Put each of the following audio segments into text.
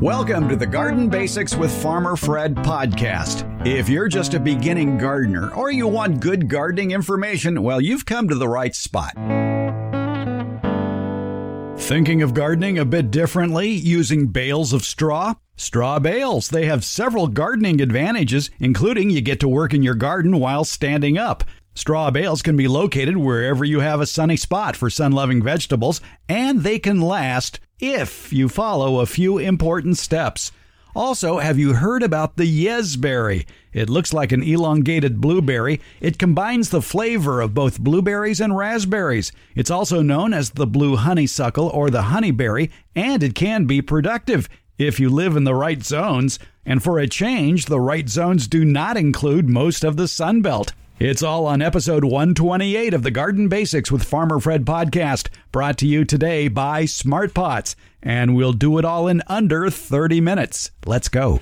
Welcome to the Garden Basics with Farmer Fred podcast. If you're just a beginning gardener or you want good gardening information, well, you've come to the right spot. Thinking of gardening a bit differently using bales of straw? Straw bales. They have several gardening advantages, including you get to work in your garden while standing up. Straw bales can be located wherever you have a sunny spot for sun loving vegetables, and they can last if you follow a few important steps. Also, have you heard about the Yesberry? It looks like an elongated blueberry. It combines the flavor of both blueberries and raspberries. It's also known as the blue honeysuckle or the honeyberry, and it can be productive if you live in the right zones. And for a change, the right zones do not include most of the Sun Belt. It's all on episode 128 of the Garden Basics with Farmer Fred podcast, brought to you today by Smart Pots. And we'll do it all in under 30 minutes. Let's go.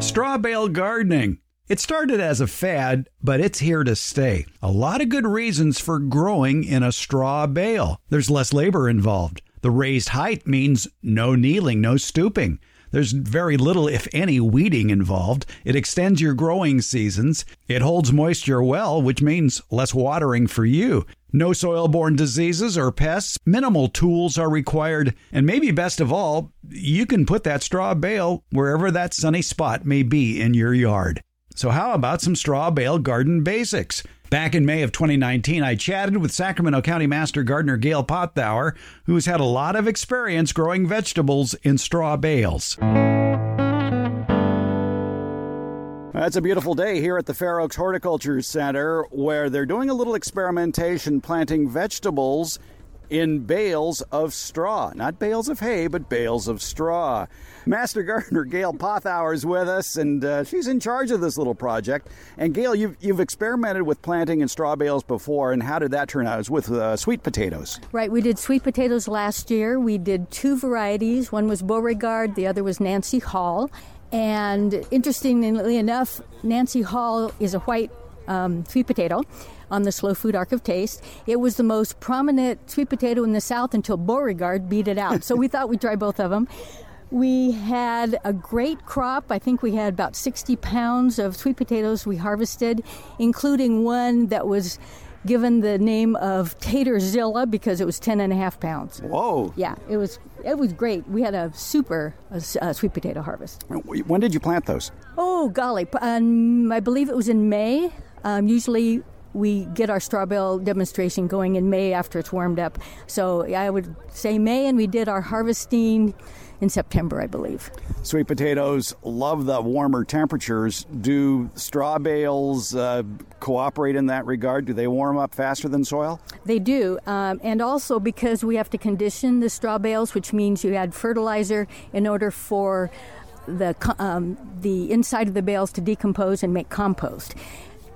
Straw bale gardening. It started as a fad, but it's here to stay. A lot of good reasons for growing in a straw bale. There's less labor involved. The raised height means no kneeling, no stooping. There's very little, if any, weeding involved. It extends your growing seasons. It holds moisture well, which means less watering for you. No soil borne diseases or pests. Minimal tools are required. And maybe best of all, you can put that straw bale wherever that sunny spot may be in your yard. So, how about some straw bale garden basics? Back in May of 2019, I chatted with Sacramento County Master Gardener Gail Pothauer, who's had a lot of experience growing vegetables in straw bales. It's a beautiful day here at the Fair Oaks Horticulture Center where they're doing a little experimentation planting vegetables in bales of straw. Not bales of hay, but bales of straw. Master Gardener Gail Pothauer is with us, and uh, she's in charge of this little project. And Gail, you've, you've experimented with planting in straw bales before, and how did that turn out? It was with uh, sweet potatoes. Right, we did sweet potatoes last year. We did two varieties. One was Beauregard, the other was Nancy Hall. And interestingly enough, Nancy Hall is a white um, sweet potato on the Slow Food Ark of Taste. It was the most prominent sweet potato in the South until Beauregard beat it out. so we thought we'd try both of them. We had a great crop. I think we had about 60 pounds of sweet potatoes we harvested, including one that was given the name of Taterzilla because it was 10 and a half pounds. Whoa. Yeah, it was it was great. We had a super uh, sweet potato harvest. When did you plant those? Oh, golly. Um, I believe it was in May. Um, usually we get our straw bale demonstration going in May after it's warmed up. So I would say May, and we did our harvesting in September, I believe. Sweet potatoes love the warmer temperatures. Do straw bales uh, cooperate in that regard? Do they warm up faster than soil? They do. Um, and also because we have to condition the straw bales, which means you add fertilizer in order for the, um, the inside of the bales to decompose and make compost.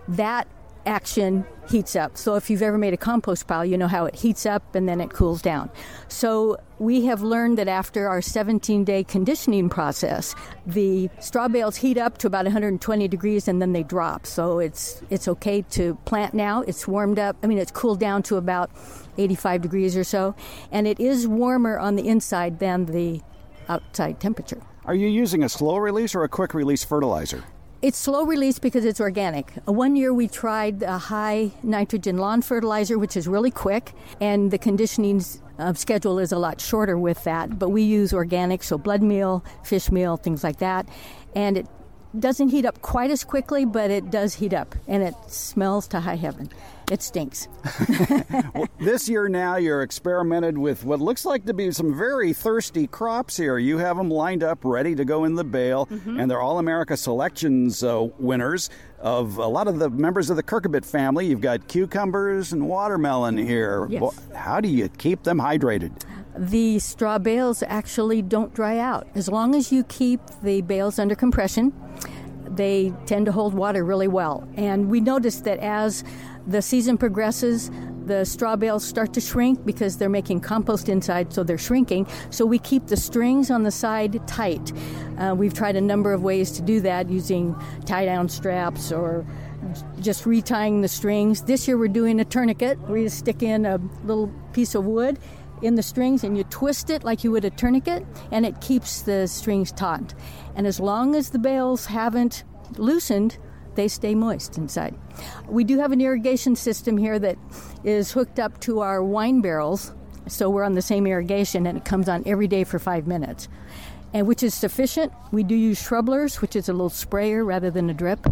That action heats up. So if you've ever made a compost pile, you know how it heats up and then it cools down. So we have learned that after our 17 day conditioning process, the straw bales heat up to about 120 degrees and then they drop. So it's it's okay to plant now. It's warmed up. I mean, it's cooled down to about 85 degrees or so, and it is warmer on the inside than the outside temperature. Are you using a slow release or a quick release fertilizer? It's slow release because it's organic. Uh, one year we tried a high nitrogen lawn fertilizer, which is really quick, and the conditioning uh, schedule is a lot shorter with that. But we use organic, so blood meal, fish meal, things like that. And it doesn't heat up quite as quickly, but it does heat up, and it smells to high heaven. It stinks. well, this year now, you're experimented with what looks like to be some very thirsty crops here. You have them lined up, ready to go in the bale, mm-hmm. and they're All America Selections uh, winners of a lot of the members of the cucurbit family. You've got cucumbers and watermelon here. Yes. How do you keep them hydrated? The straw bales actually don't dry out. As long as you keep the bales under compression, they tend to hold water really well. And we noticed that as the season progresses, the straw bales start to shrink because they're making compost inside, so they're shrinking. So we keep the strings on the side tight. Uh, we've tried a number of ways to do that using tie down straps or just retying the strings. This year we're doing a tourniquet where you stick in a little piece of wood in the strings and you twist it like you would a tourniquet and it keeps the strings taut. And as long as the bales haven't loosened, they stay moist inside. We do have an irrigation system here that is hooked up to our wine barrels, so we're on the same irrigation and it comes on every day for five minutes. And which is sufficient. We do use shrubblers, which is a little sprayer rather than a drip.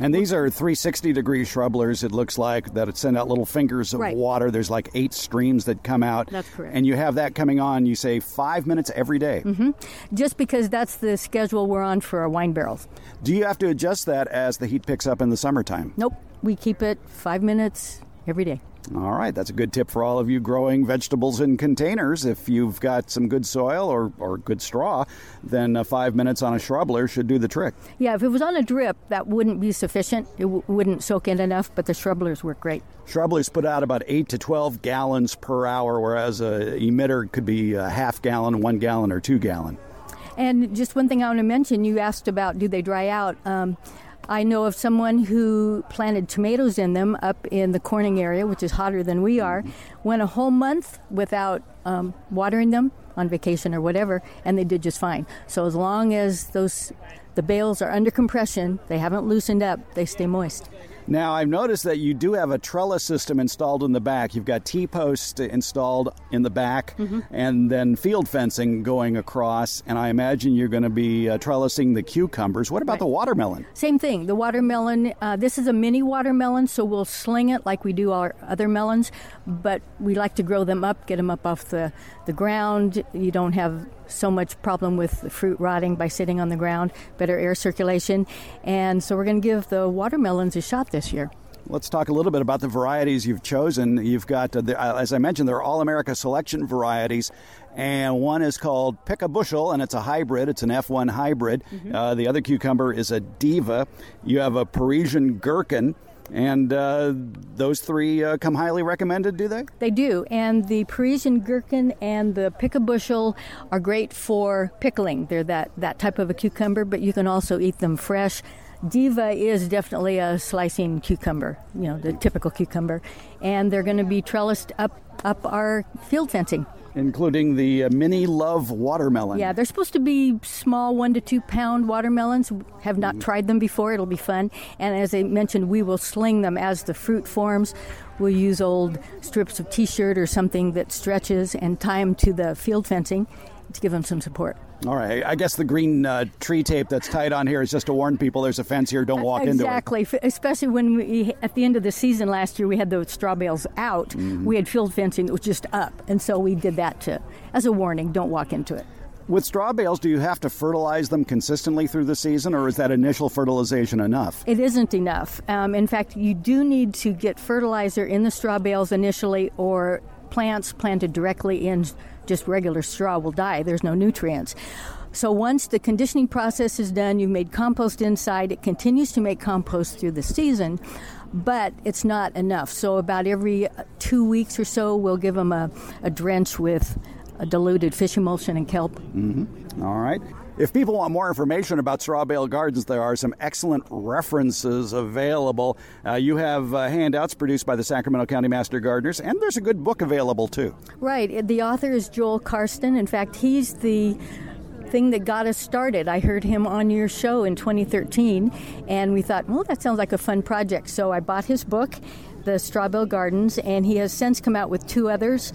And these are 360 degree shrubblers, it looks like, that send out little fingers of right. water. There's like eight streams that come out. That's correct. And you have that coming on, you say, five minutes every day. Mm-hmm. Just because that's the schedule we're on for our wine barrels. Do you have to adjust that as the heat picks up in the summertime? Nope. We keep it five minutes every day. All right, that's a good tip for all of you growing vegetables in containers. If you've got some good soil or, or good straw, then uh, five minutes on a shrubbler should do the trick. Yeah, if it was on a drip, that wouldn't be sufficient. It w- wouldn't soak in enough, but the shrubblers work great. Shrubblers put out about 8 to 12 gallons per hour, whereas a emitter could be a half gallon, one gallon, or two gallon. And just one thing I want to mention you asked about do they dry out? Um, I know of someone who planted tomatoes in them up in the Corning area, which is hotter than we are, went a whole month without um, watering them on vacation or whatever, and they did just fine. So as long as those the bales are under compression, they haven't loosened up, they stay moist. Now, I've noticed that you do have a trellis system installed in the back. You've got T posts installed in the back Mm-hmm. and then field fencing going across. And I imagine you're going to be uh, trellising the cucumbers. What about Right. the watermelon? Same thing. The watermelon. Uh, this is a mini watermelon, so we'll sling it like we do our other melons, but we like to grow them up, get them up off the the ground. You don't have so much problem with the fruit rotting by sitting on the ground. Better air circulation, and so we're going to give the watermelons a shot this year. Let's talk a little bit about the varieties you've chosen. You've got, uh, the, uh, as I mentioned, they're all America selection varieties, and one is called Pick a Bushel, and it's a hybrid. It's an F1 hybrid. Uh, the other cucumber is a Diva. You have a Parisian Gherkin, and uh, those three uh, come highly recommended, do they? They do, and the Parisian gherkin and the pick a bushel are great for pickling. They're that, that type of a cucumber, but you can also eat them fresh. Diva is definitely a slicing cucumber, you know, the typical cucumber, and they're going to be trellised up up our field fencing. Including the uh, Mini Love watermelon. Yeah, they're supposed to be small, one to two pound watermelons. Have not tried them before. It'll be fun. And as I mentioned, we will sling them as the fruit forms. We'll use old strips of T-shirt or something that stretches and tie them to the field fencing to give them some support. All right. I guess the green uh, tree tape that's tied on here is just to warn people there's a fence here. Don't walk into it. exactly. Especially when we, at the end of the season last year, we had those straw bales out. Mm-hmm. We had field fencing that was just up, and so we did that to as a warning. Don't walk into it. With straw bales, do you have to fertilize them consistently through the season, or is that initial fertilization enough? It isn't enough. Um, in fact, you do need to get fertilizer in the straw bales initially, or plants planted directly in just regular straw will die. There's no nutrients. So once the conditioning process is done, you've made compost inside, it continues to make compost through the season, but it's not enough. So about every two weeks or so, we'll give them a, a drench with a diluted fish emulsion and kelp. Mm-hmm. All right. If people want more information about straw bale gardens, there are some excellent references available. Uh, you have uh, handouts produced by the Sacramento County Master Gardeners, and there's a good book available too. Right. The author is Joel Karsten. In fact, he's the thing that got us started. I heard him on your show in 2013, and we thought, well, that sounds like a fun project. So I bought his book, The Straw Bale Gardens, and he has since come out with two others.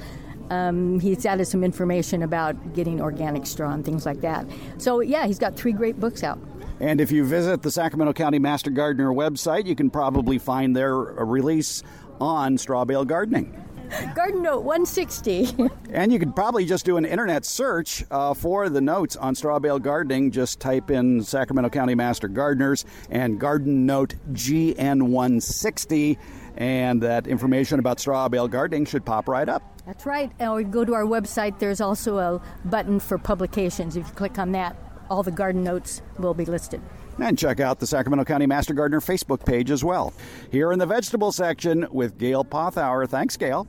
Um, he's added some information about getting organic straw and things like that. So, yeah, he's got three great books out. And if you visit the Sacramento County Master Gardener website, you can probably find their uh, release on straw bale gardening. Garden Note 160. And you could probably just do an internet search uh, for the notes on straw bale gardening. Just type in Sacramento County Master Gardeners and Garden Note GN160, and that information about straw bale gardening should pop right up. That's right. Or go to our website. There's also a button for publications. If you click on that, all the garden notes will be listed. And check out the Sacramento County Master Gardener Facebook page as well. Here in the vegetable section with Gail Pothauer. Thanks, Gail.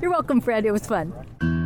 You're welcome, Fred. It was fun.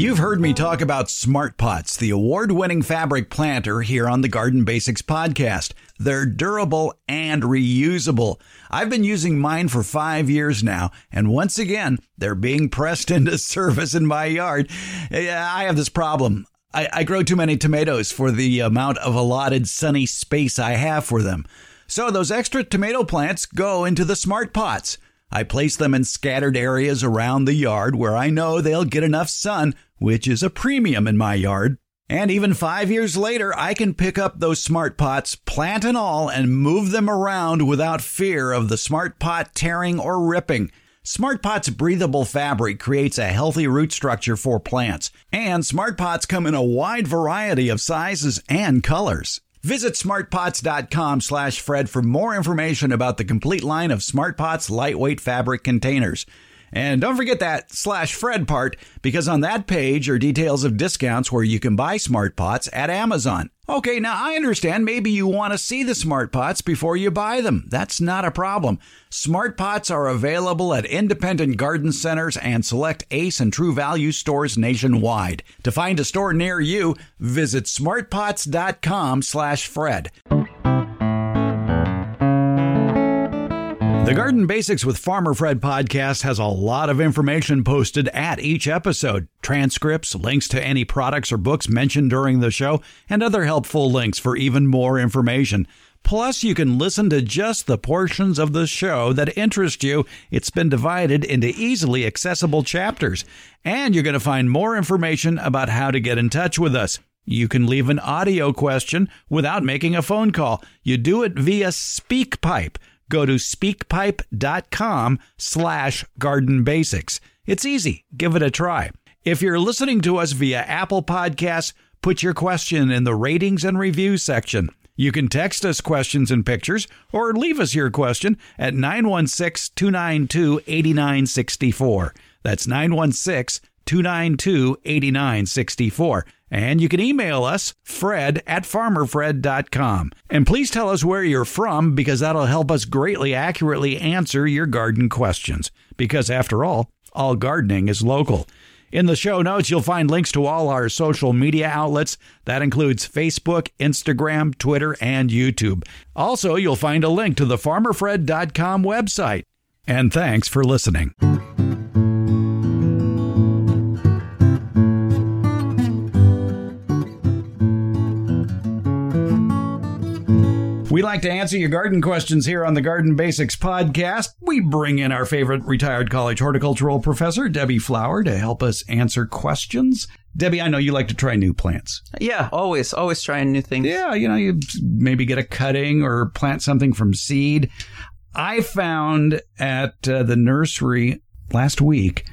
You've heard me talk about Smart Pots, the award winning fabric planter here on the Garden Basics podcast. They're durable and reusable. I've been using mine for five years now, and once again, they're being pressed into service in my yard. I have this problem. I, I grow too many tomatoes for the amount of allotted sunny space I have for them. So those extra tomato plants go into the Smart Pots. I place them in scattered areas around the yard where I know they'll get enough sun, which is a premium in my yard. And even five years later, I can pick up those smart pots, plant and all, and move them around without fear of the smart pot tearing or ripping. Smart Pot's breathable fabric creates a healthy root structure for plants, and Smart Pots come in a wide variety of sizes and colors. Visit smartpots.com slash Fred for more information about the complete line of SmartPots lightweight fabric containers. And don't forget that slash Fred part because on that page are details of discounts where you can buy smart pots at Amazon. Okay, now I understand maybe you want to see the smart pots before you buy them. That's not a problem. Smart pots are available at independent garden centers and select Ace and True Value stores nationwide. To find a store near you, visit smartpots.com The Garden Basics with Farmer Fred podcast has a lot of information posted at each episode transcripts, links to any products or books mentioned during the show, and other helpful links for even more information. Plus, you can listen to just the portions of the show that interest you. It's been divided into easily accessible chapters. And you're going to find more information about how to get in touch with us. You can leave an audio question without making a phone call. You do it via SpeakPipe go to speakpipe.com slash garden basics. It's easy. Give it a try. If you're listening to us via Apple Podcasts, put your question in the ratings and reviews section. You can text us questions and pictures or leave us your question at 916 292 8964. That's 916 292 8964. And you can email us, fred at farmerfred.com. And please tell us where you're from because that'll help us greatly accurately answer your garden questions. Because after all, all gardening is local. In the show notes, you'll find links to all our social media outlets. That includes Facebook, Instagram, Twitter, and YouTube. Also, you'll find a link to the farmerfred.com website. And thanks for listening. We like to answer your garden questions here on the Garden Basics podcast. We bring in our favorite retired college horticultural professor, Debbie Flower, to help us answer questions. Debbie, I know you like to try new plants. Yeah, always, always trying new things. Yeah, you know, you maybe get a cutting or plant something from seed. I found at uh, the nursery last week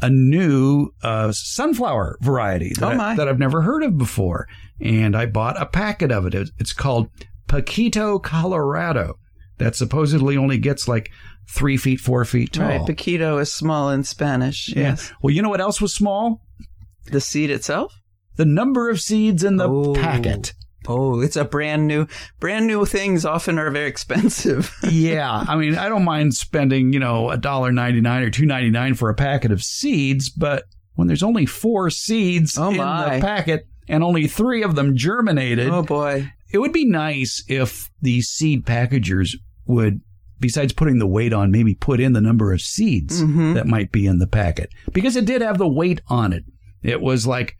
a new uh, sunflower variety that, oh I, that I've never heard of before. And I bought a packet of it. It's called Paquito, Colorado, that supposedly only gets like three feet, four feet tall. Right. Paquito is small in Spanish. Yeah. Yes. Well, you know what else was small? The seed itself? The number of seeds in the oh. packet. Oh, it's a brand new, brand new things often are very expensive. yeah. I mean, I don't mind spending, you know, a dollar ninety nine or two ninety nine for a packet of seeds, but when there's only four seeds oh in the packet and only three of them germinated. Oh boy. It would be nice if these seed packagers would, besides putting the weight on, maybe put in the number of seeds mm-hmm. that might be in the packet because it did have the weight on it. It was like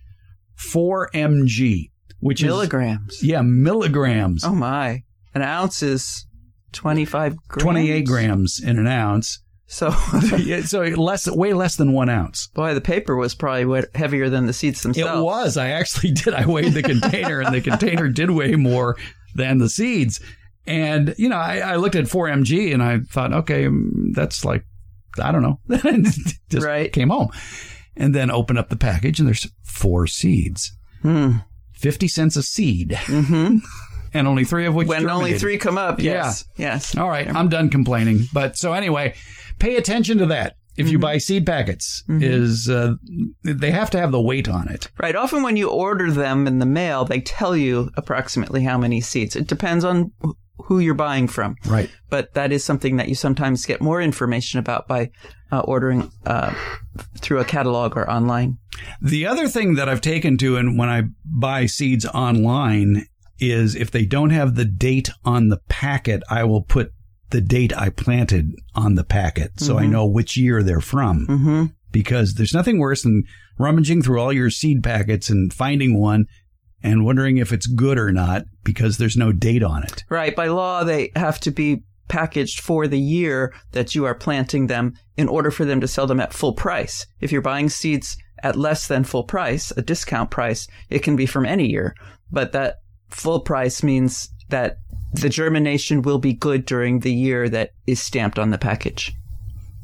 4 mg, which is milligrams. Yeah, milligrams. Oh my. An ounce is 25 grams. 28 grams in an ounce. So, so less, way less than one ounce. Boy, the paper was probably heavier than the seeds themselves. It was. I actually did. I weighed the container, and the container did weigh more than the seeds. And you know, I, I looked at 4mg, and I thought, okay, mm, that's like, I don't know. Just right. Came home, and then opened up the package, and there's four seeds. Hmm. Fifty cents a seed. Mm-hmm. and only three of which when only three come up. Yes, yeah. yes. All right, I'm done complaining. But so anyway, pay attention to that. if you buy seed packets is uh, they have to have the weight on it. Right. Often when you order them in the mail, they tell you approximately how many seeds. It depends on who you're buying from. Right. But that is something that you sometimes get more information about by uh, ordering uh, through a catalog or online. The other thing that I've taken to and when I buy seeds online is if they don't have the date on the packet, I will put the date I planted on the packet so I know which year they're from. Mm-hmm. Because there's nothing worse than rummaging through all your seed packets and finding one and wondering if it's good or not because there's no date on it. Right. By law, they have to be packaged for the year that you are planting them in order for them to sell them at full price. If you're buying seeds at less than full price, a discount price, it can be from any year. But that full price means that the germination will be good during the year that is stamped on the package.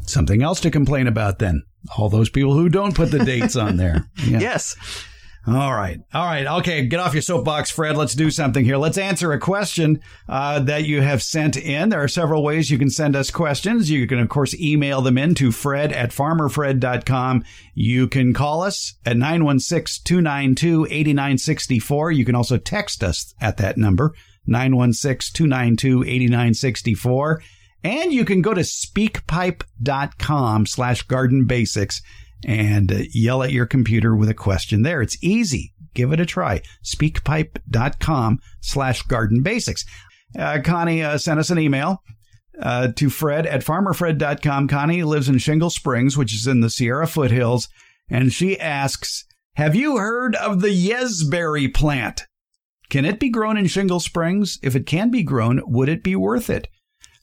Something else to complain about then. All those people who don't put the dates on there. Yeah. Yes. All right. All right. Okay. Get off your soapbox, Fred. Let's do something here. Let's answer a question uh, that you have sent in. There are several ways you can send us questions. You can, of course, email them in to fred at farmerfred.com. You can call us at 916 292 8964. You can also text us at that number, 916 292 8964. And you can go to speakpipe.com slash garden basics and yell at your computer with a question there. It's easy. Give it a try. Speakpipe.com slash garden basics. Uh, Connie uh, sent us an email uh, to Fred at farmerfred.com. Connie lives in Shingle Springs, which is in the Sierra foothills, and she asks, have you heard of the Yesberry plant? Can it be grown in Shingle Springs? If it can be grown, would it be worth it?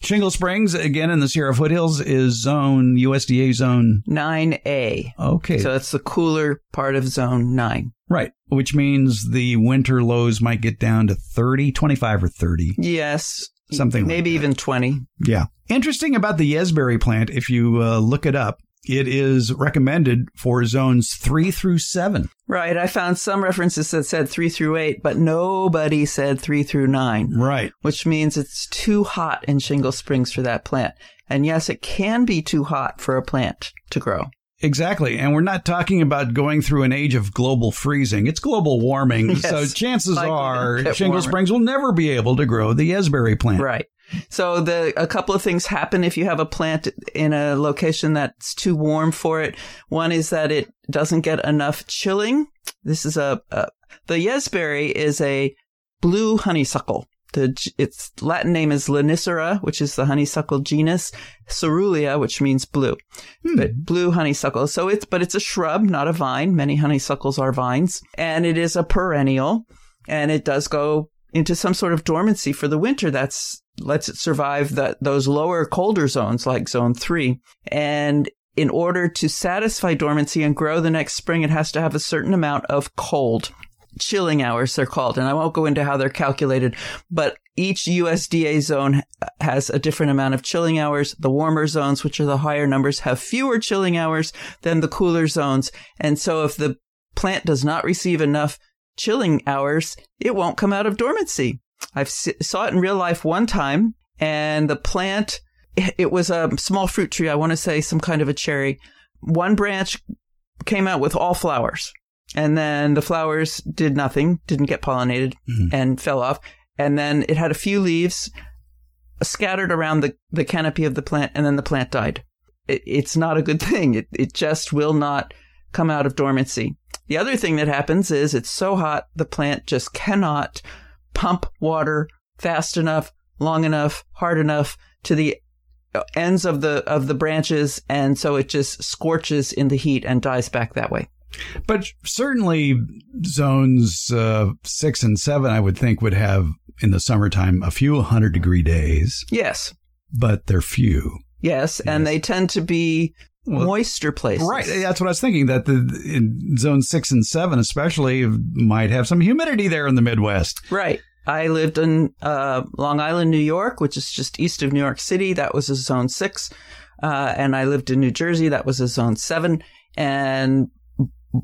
Shingle Springs, again in the Sierra foothills, is zone USDA zone. 9A. Okay. So that's the cooler part of zone 9. right. Which means the winter lows might get down to 30, 25 or 30. Yes. Something like Maybe that. even 20. Yeah. Interesting about the Yesberry plant, if you uh, look it up, it is recommended for zones three through seven. Right. I found some references that said 3 through 8, but nobody said 3 through 9. Right. which means it's too hot in Shingle Springs for that plant. And yes, it can be too hot for a plant to grow. Exactly. And we're not talking about going through an age of global freezing. It's global warming. Yes. So chances are Shingle warmer. Springs will never be able to grow the Yesberry plant. Right. So the a couple of things happen if you have a plant in a location that's too warm for it. One is that it doesn't get enough chilling. This is a, a the Yesberry is a blue honeysuckle. The, its Latin name is Lonicera, which is the honeysuckle genus, Cerulean, which means blue. Hmm. But blue honeysuckle. So it's, but it's a shrub, not a vine. Many honeysuckles are vines. And it is a perennial. And it does go into some sort of dormancy for the winter. That's lets it survive that those lower colder zones like zone three. And in order to satisfy dormancy and grow the next spring, it has to have a certain amount of cold. Chilling hours, they're called. And I won't go into how they're calculated, but each USDA zone has a different amount of chilling hours. The warmer zones, which are the higher numbers, have fewer chilling hours than the cooler zones. And so if the plant does not receive enough chilling hours, it won't come out of dormancy. I've saw it in real life one time, and the plant, it was a small fruit tree. I want to say some kind of a cherry. One branch came out with all flowers, and then the flowers did nothing, didn't get pollinated, mm-hmm. and fell off. And then it had a few leaves scattered around the, the canopy of the plant, and then the plant died. It, it's not a good thing. It, it just will not come out of dormancy. The other thing that happens is it's so hot, the plant just cannot pump water fast enough, long enough, hard enough to the ends of the of the branches and so it just scorches in the heat and dies back that way. But certainly zones uh, six and seven, I would think, would have in the summertime a few hundred degree days, Yes. but they're few. Yes, and they tend to be moister places. Right. That's what I was thinking. That the in zone six and seven, especially, might have some humidity there in the Midwest. Right. I lived in uh, Long Island, New York, which is just east of New York City. That was a zone six. Uh, and I lived in New Jersey. That was a zone seven. And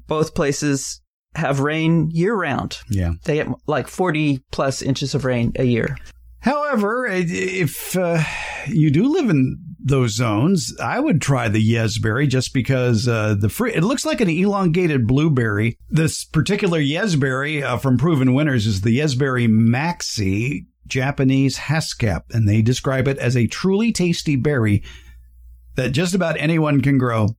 both places have rain year round. Yeah. They get like 40 plus inches of rain a year. However, if uh, you do live in those zones, I would try the Yesberry just because uh, the fruit, it looks like an elongated blueberry. This particular Yesberry uh, from Proven Winners is the Yesberry Maxi Japanese Haskap, and they describe it as a truly tasty berry that just about anyone can grow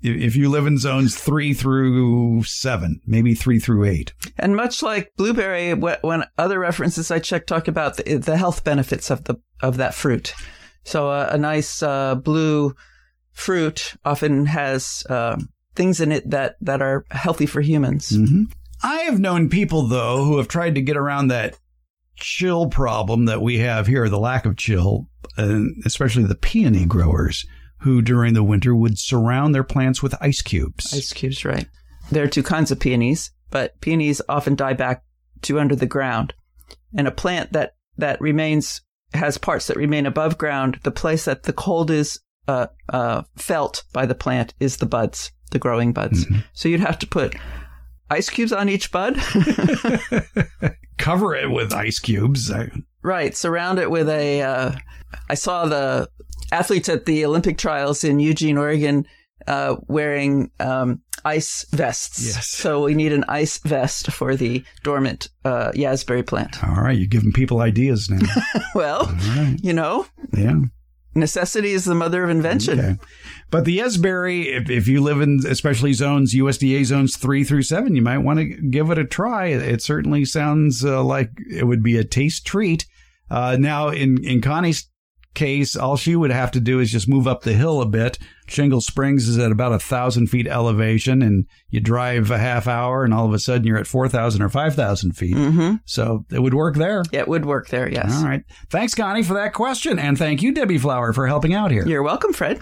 if you live in zones three through seven, maybe three through eight. And much like blueberry, when other references I checked talk about the, the health benefits of the of that fruit. So uh, a nice uh, blue fruit often has uh, things in it that that are healthy for humans. Mm-hmm. I have known people though who have tried to get around that chill problem that we have here, the lack of chill, and especially the peony growers who during the winter would surround their plants with ice cubes. Ice cubes, right. There are two kinds of peonies, but peonies often die back to under the ground. And a plant that, that remains, has parts that remain above ground, the place that the cold is uh, uh, felt by the plant is the buds, the growing buds. Mm-hmm. So you'd have to put ice cubes on each bud. Cover it with ice cubes. Right. Surround it with a. Uh, I saw the athletes at the Olympic trials in Eugene, Oregon, uh, wearing um, ice vests. Yes. So we need an ice vest for the dormant uh, Yesberry plant. All right, you're giving people ideas now. well, right. you know. Yeah. Necessity is the mother of invention. Okay. But the Yesberry, if, if you live in especially zones, USDA zones three through seven, you might want to give it a try. It certainly sounds uh, like it would be a taste treat. Uh, now, in, in Connie's case, all she would have to do is just move up the hill a bit. Shingle Springs is at about a thousand feet elevation, and you drive a half hour, and all of a sudden you're at four thousand or five thousand feet. Mm-hmm. So it would work there. It would work there. Yes. All right. Thanks, Connie, for that question, and thank you, Debbie Flower, for helping out here. You're welcome, Fred.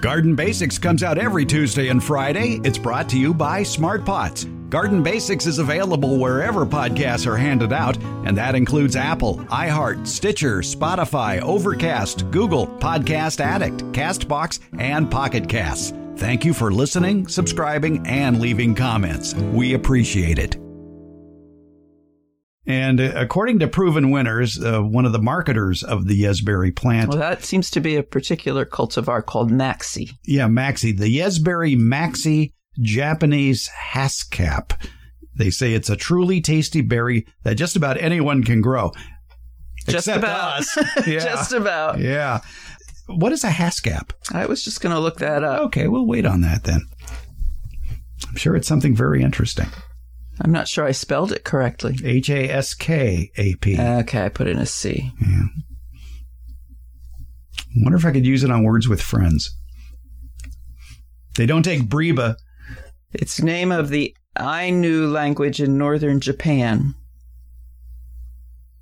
Garden Basics comes out every Tuesday and Friday. It's brought to you by Smart Pots. Garden Basics is available wherever podcasts are handed out, and that includes Apple, iHeart, Stitcher, Spotify, Overcast, Google, Podcast Addict, Castbox, and Pocket Casts. Thank you for listening, subscribing, and leaving comments. We appreciate it. And uh, according to Proven Winners, uh, one of the marketers of the Yesberry plant. Well, that seems to be a particular cultivar called Maxi. Yeah, Maxi. The Yesberry Maxi Japanese haskap. They say it's a truly tasty berry that just about anyone can grow. Just about. us. Yeah. just about. Yeah. What is a haskap? I was just going to look that up. Okay, we'll wait on that then. I'm sure it's something very interesting. I'm not sure I spelled it correctly. H A S K A P. Okay, I put in a C. Yeah. I wonder if I could use it on words with friends. They don't take Breba it's name of the Ainu language in northern Japan.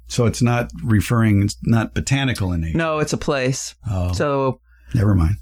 So it's not referring, it's not botanical in nature. No, it's a place. Oh. So never mind.